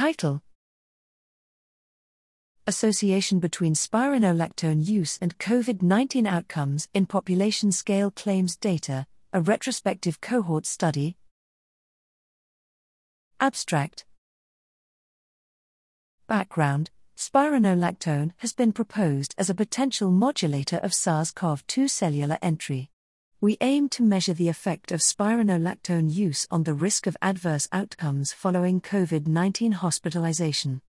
Title Association between spironolactone use and COVID 19 outcomes in population scale claims data, a retrospective cohort study. Abstract Background Spironolactone has been proposed as a potential modulator of SARS CoV 2 cellular entry. We aim to measure the effect of spironolactone use on the risk of adverse outcomes following COVID 19 hospitalization.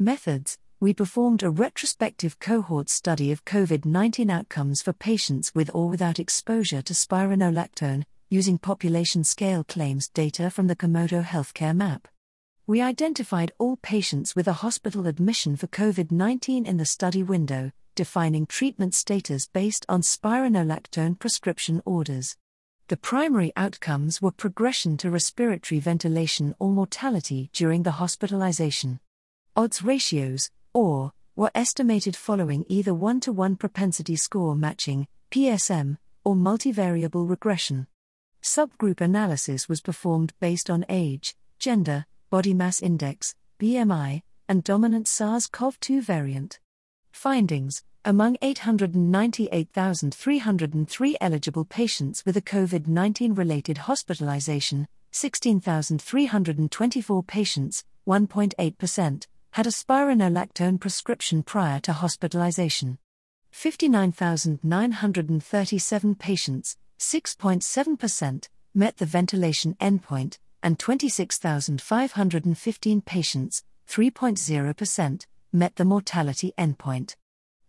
Methods We performed a retrospective cohort study of COVID 19 outcomes for patients with or without exposure to spironolactone, using population scale claims data from the Komodo Healthcare Map we identified all patients with a hospital admission for COVID 19 in the study window, defining treatment status based on spironolactone prescription orders. The primary outcomes were progression to respiratory ventilation or mortality during the hospitalization. Odds ratios, or, were estimated following either 1 to 1 propensity score matching, PSM, or multivariable regression. Subgroup analysis was performed based on age, gender, body mass index, BMI, and dominant SARS CoV 2 variant. Findings Among 898,303 eligible patients with a COVID 19 related hospitalization, 16,324 patients, 1.8%, had a spironolactone prescription prior to hospitalization. 59,937 patients, 6.7%, met the ventilation endpoint, and 26,515 patients, 3.0%, met the mortality endpoint.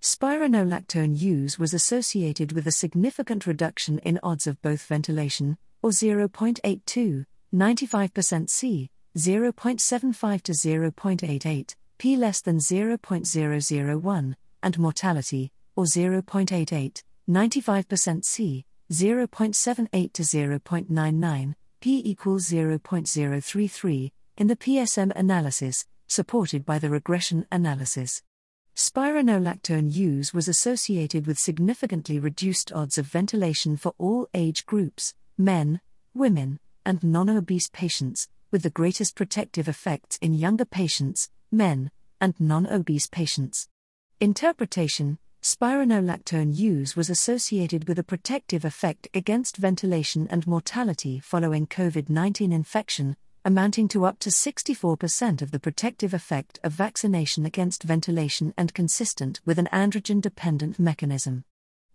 Spironolactone use was associated with a significant reduction in odds of both ventilation, or 0.82, 95% C, 0.75 to 0.88, p less than 0.001, and mortality, or 0.88, 95% C, 0.78 to 0.99, p equals 0.033, in the PSM analysis, supported by the regression analysis. Spironolactone use was associated with significantly reduced odds of ventilation for all age groups men, women, and non obese patients, with the greatest protective effects in younger patients, men, and non obese patients. Interpretation Spironolactone use was associated with a protective effect against ventilation and mortality following COVID 19 infection, amounting to up to 64% of the protective effect of vaccination against ventilation and consistent with an androgen dependent mechanism.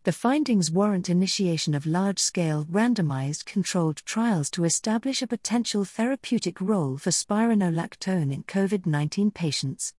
The findings warrant initiation of large scale randomized controlled trials to establish a potential therapeutic role for spironolactone in COVID 19 patients.